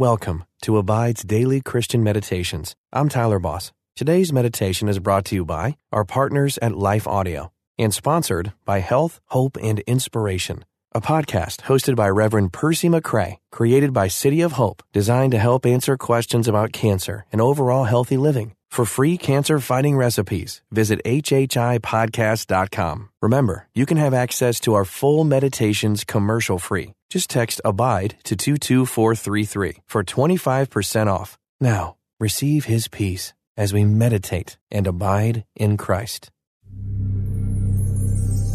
Welcome to Abide's Daily Christian Meditations. I'm Tyler Boss. Today's meditation is brought to you by our partners at Life Audio and sponsored by Health, Hope, and Inspiration, a podcast hosted by Reverend Percy McCray, created by City of Hope, designed to help answer questions about cancer and overall healthy living. For free cancer fighting recipes, visit HHIPodcast.com. Remember, you can have access to our full meditations commercial free. Just text ABIDE to 22433 for 25% off. Now, receive His peace as we meditate and abide in Christ.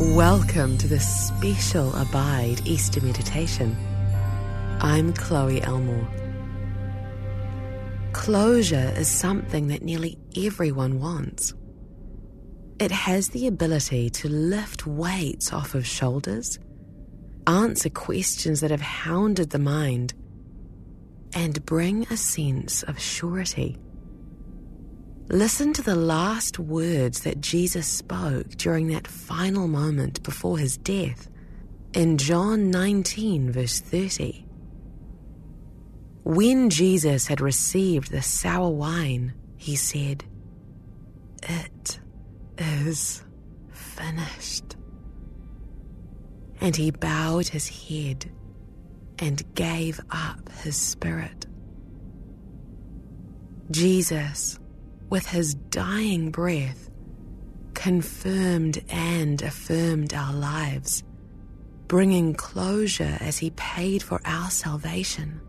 Welcome to the special Abide Easter meditation. I'm Chloe Elmore. Closure is something that nearly everyone wants. It has the ability to lift weights off of shoulders, answer questions that have hounded the mind, and bring a sense of surety. Listen to the last words that Jesus spoke during that final moment before his death in John 19, verse 30. When Jesus had received the sour wine, he said, It is finished. And he bowed his head and gave up his spirit. Jesus, with his dying breath, confirmed and affirmed our lives, bringing closure as he paid for our salvation.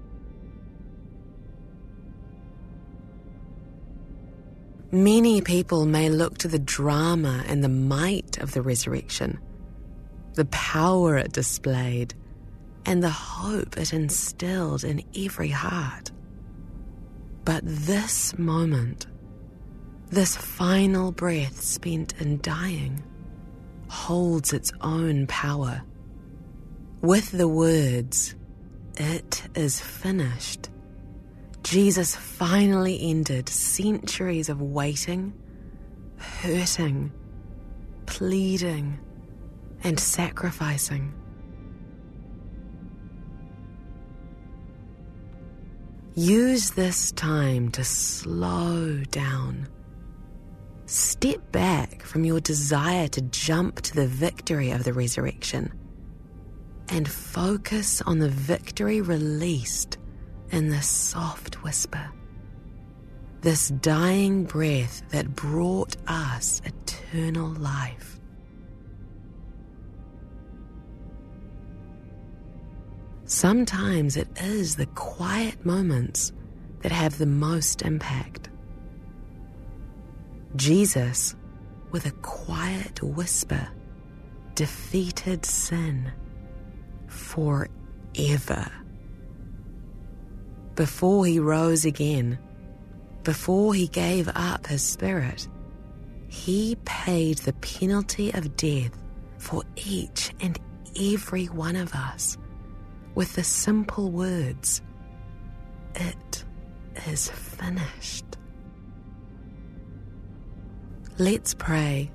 Many people may look to the drama and the might of the resurrection, the power it displayed, and the hope it instilled in every heart. But this moment, this final breath spent in dying, holds its own power. With the words, It is finished Jesus finally ended centuries of waiting, hurting, pleading, and sacrificing. Use this time to slow down. Step back from your desire to jump to the victory of the resurrection and focus on the victory released in this soft whisper, this dying breath that brought us eternal life. Sometimes it is the quiet moments that have the most impact. Jesus, with a quiet whisper, defeated sin forever before he rose again, before he gave up his spirit, he paid the penalty of death for each and every one of us with the simple words, It is finished. Let's pray.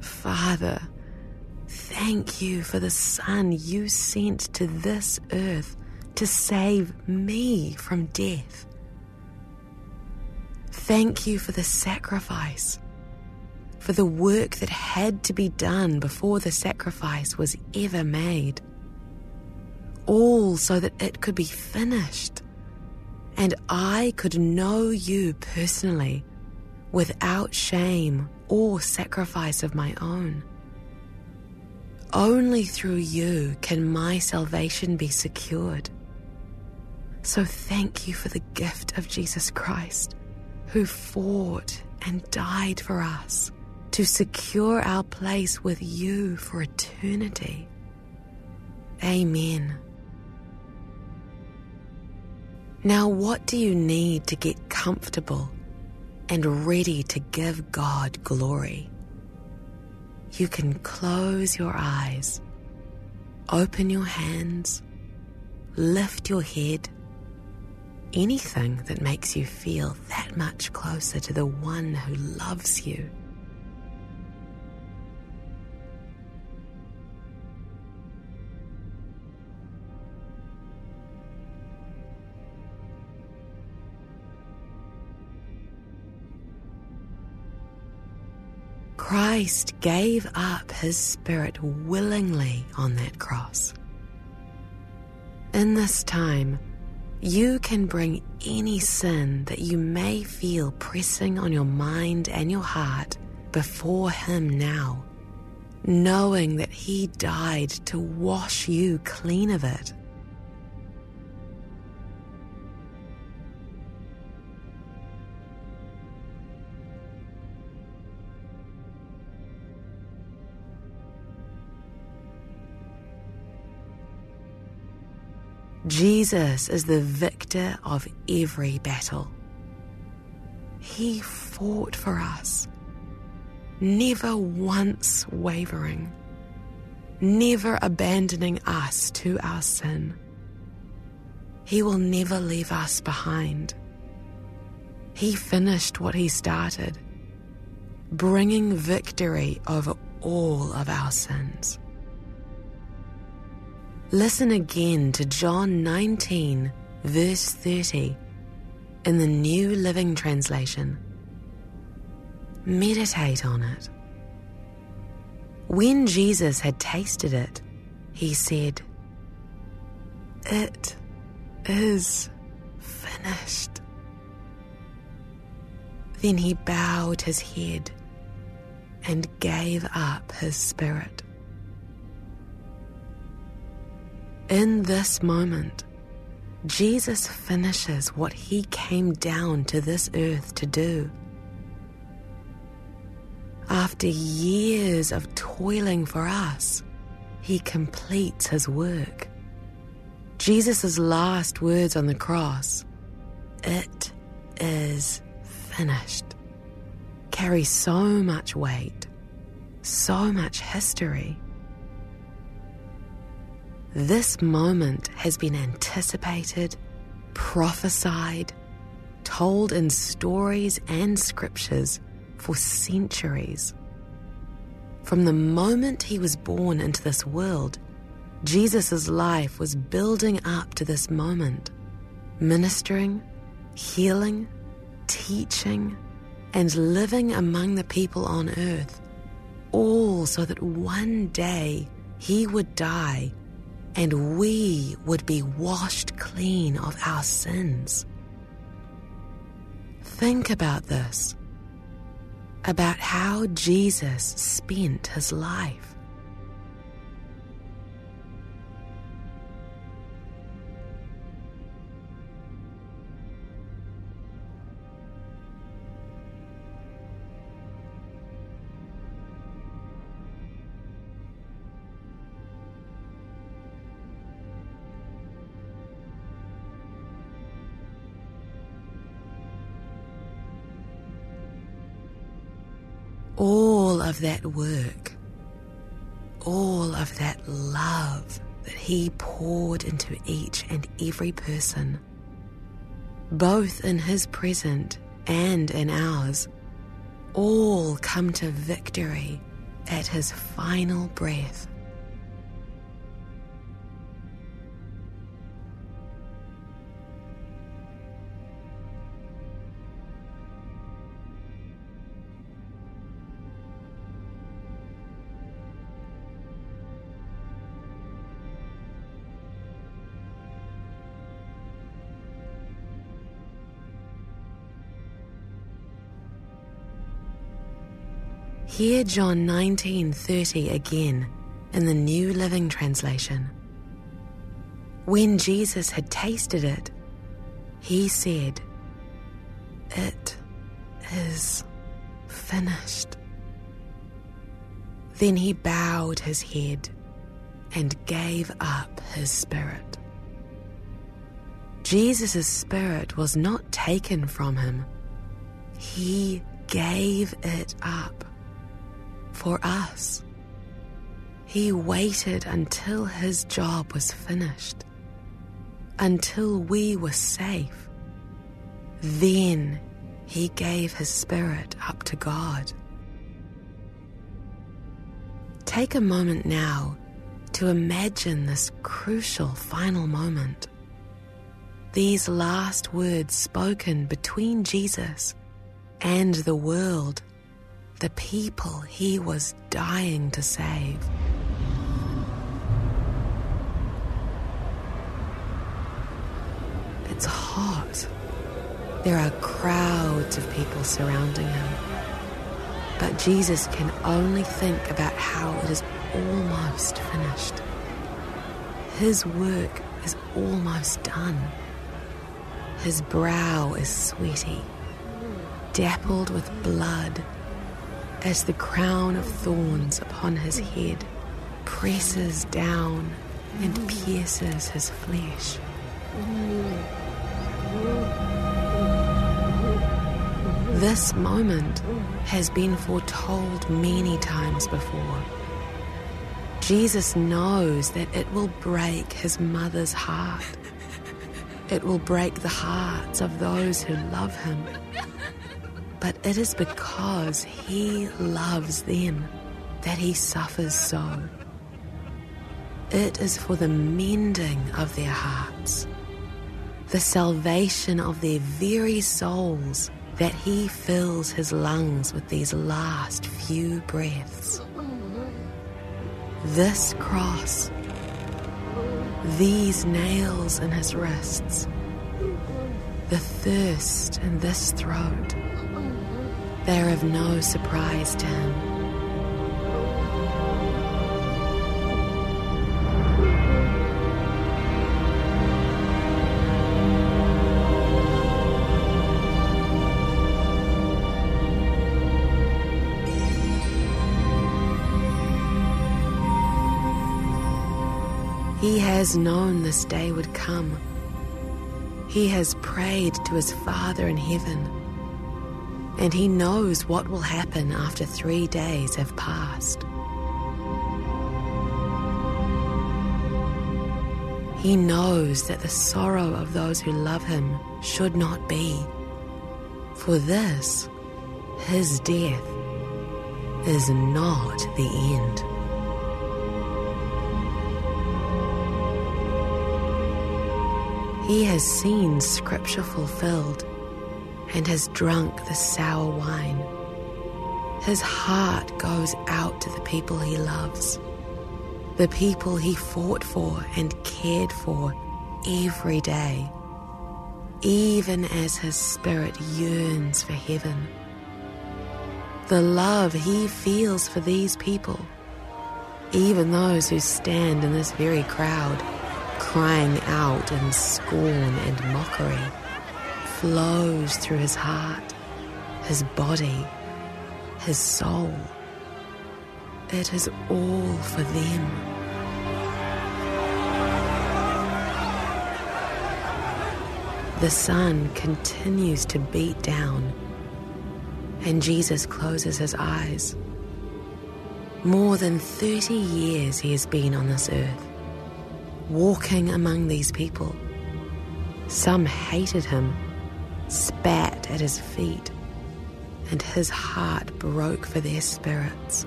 Father, thank you for the Son you sent to this earth to save me from death. Thank you for the sacrifice, for the work that had to be done before the sacrifice was ever made. All so that it could be finished and I could know you personally without shame or sacrifice of my own. Only through you can my salvation be secured. So thank you for the gift of Jesus Christ, who fought and died for us to secure our place with you for eternity. Amen. Now, what do you need to get comfortable and ready to give God glory? You can close your eyes, open your hands, lift your head anything that makes you feel that much closer to the one who loves you. Christ gave up his spirit willingly on that cross. In this time, you can bring any sin that you may feel pressing on your mind and your heart before Him now, knowing that He died to wash you clean of it. Jesus is the victor of every battle. He fought for us, never once wavering, never abandoning us to our sin. He will never leave us behind. He finished what he started, bringing victory over all of our sins. Listen again to John 19, verse 30, in the New Living Translation. Meditate on it. When Jesus had tasted it, he said, It is finished. Then he bowed his head and gave up his spirit. In this moment, Jesus finishes what he came down to this earth to do. After years of toiling for us, he completes his work. Jesus' last words on the cross, it is finished, carry so much weight, so much history. This moment has been anticipated, prophesied, told in stories and scriptures for centuries. From the moment he was born into this world, Jesus' life was building up to this moment, ministering, healing, teaching, and living among the people on earth, all so that one day he would die and we would be washed clean of our sins. Think about this about how Jesus spent his life. Of that work, all of that love that He poured into each and every person, both in His present and in ours, all come to victory at His final breath. Hear John 19:30 again in the New Living Translation. When Jesus had tasted it, he said, "It is finished." Then he bowed his head and gave up his spirit. Jesus' spirit was not taken from him. He gave it up for us. He waited until his job was finished, until we were safe. Then he gave his spirit up to God. Take a moment now to imagine this crucial final moment. These last words spoken between Jesus and the world the people he was dying to save. It's hot. There are crowds of people surrounding him. But Jesus can only think about how it is almost finished. His work is almost done. His brow is sweaty, dappled with blood, as the crown of thorns upon his head presses down and pierces his flesh. This moment has been foretold many times before. Jesus knows that it will break his mother's heart. It will break the hearts of those who love him. But it is because he loves them that he suffers so. It is for the mending of their hearts, the salvation of their very souls that he fills his lungs with these last few breaths. This cross, these nails in his wrists, the thirst in this throat, they're of no surprise to him. He has known this day would come. He has prayed to his Father in heaven, and he knows what will happen after three days have passed. He knows that the sorrow of those who love him should not be. For this, his death, is not the end. He has seen Scripture fulfilled and has drunk the sour wine. His heart goes out to the people he loves, the people he fought for and cared for every day, even as his spirit yearns for heaven. The love he feels for these people, even those who stand in this very crowd crying out in scorn and mockery, flows through his heart, his body, his soul. It is all for them. The sun continues to beat down, and Jesus closes his eyes. More than 30 years he has been on this earth walking among these people. Some hated him, spat at his feet, and his heart broke for their spirits.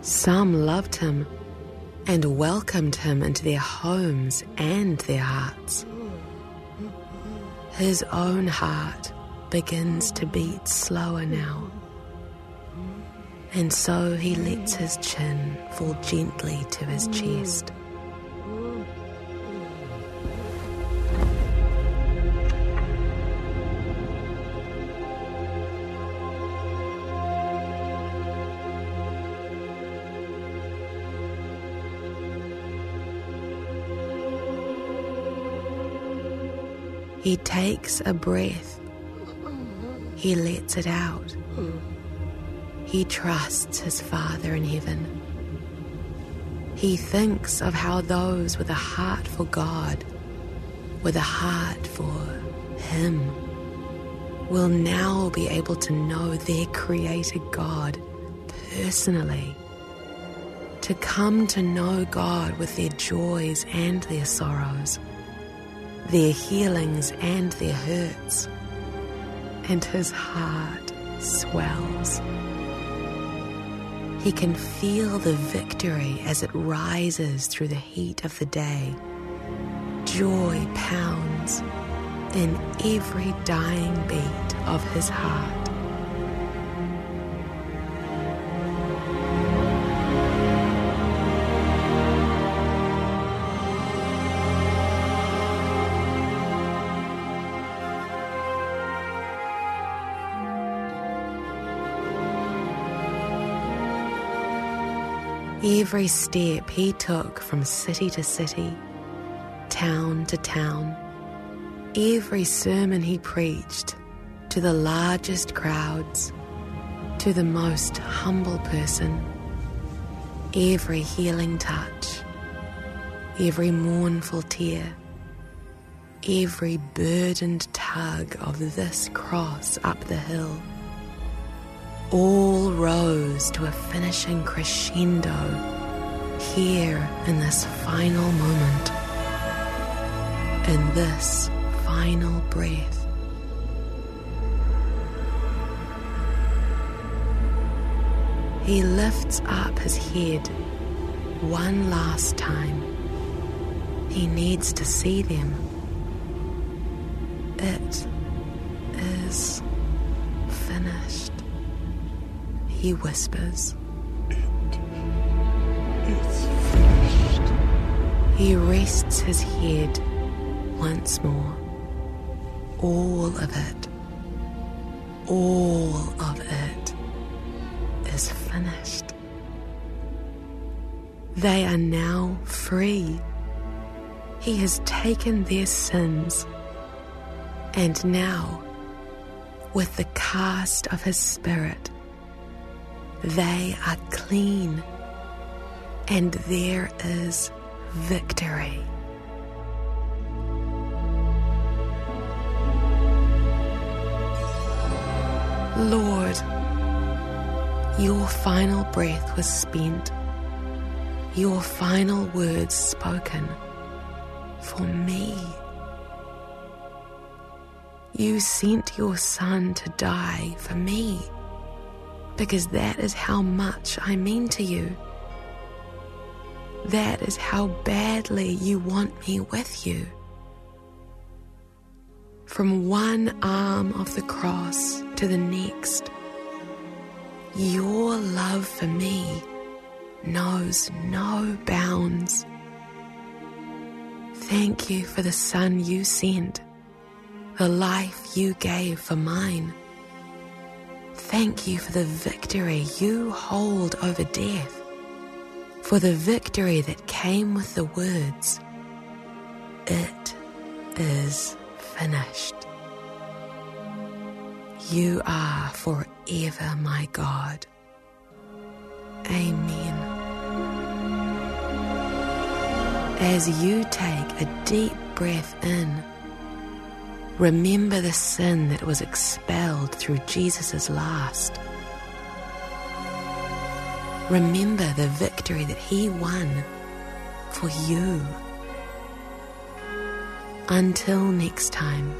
Some loved him and welcomed him into their homes and their hearts. His own heart begins to beat slower now. And so he lets his chin fall gently to his chest. He takes a breath. He lets it out. He trusts his Father in heaven. He thinks of how those with a heart for God, with a heart for Him, will now be able to know their Creator God personally, to come to know God with their joys and their sorrows their healings and their hurts, and his heart swells. He can feel the victory as it rises through the heat of the day. Joy pounds in every dying beat of his heart. Every step he took from city to city, town to town, every sermon he preached to the largest crowds, to the most humble person, every healing touch, every mournful tear, every burdened tug of this cross up the hill, all rose to a finishing crescendo here in this final moment, in this final breath. He lifts up his head one last time. He needs to see them. It is he whispers. He rests his head once more. All of it, all of it is finished. They are now free. He has taken their sins. And now, with the cast of his spirit, they are clean. And there is victory. Lord, your final breath was spent, your final words spoken for me. You sent your Son to die for me because that is how much I mean to you. That is how badly you want me with you. From one arm of the cross to the next, your love for me knows no bounds. Thank you for the Son you sent, the life you gave for mine. Thank you for the victory you hold over death, for the victory that came with the words, It is finished. You are forever my God. Amen. As you take a deep breath in, remember the sin that was expelled through Jesus' last. Remember the victory that he won for you. Until next time,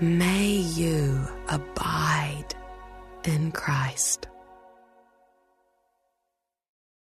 may you abide in Christ.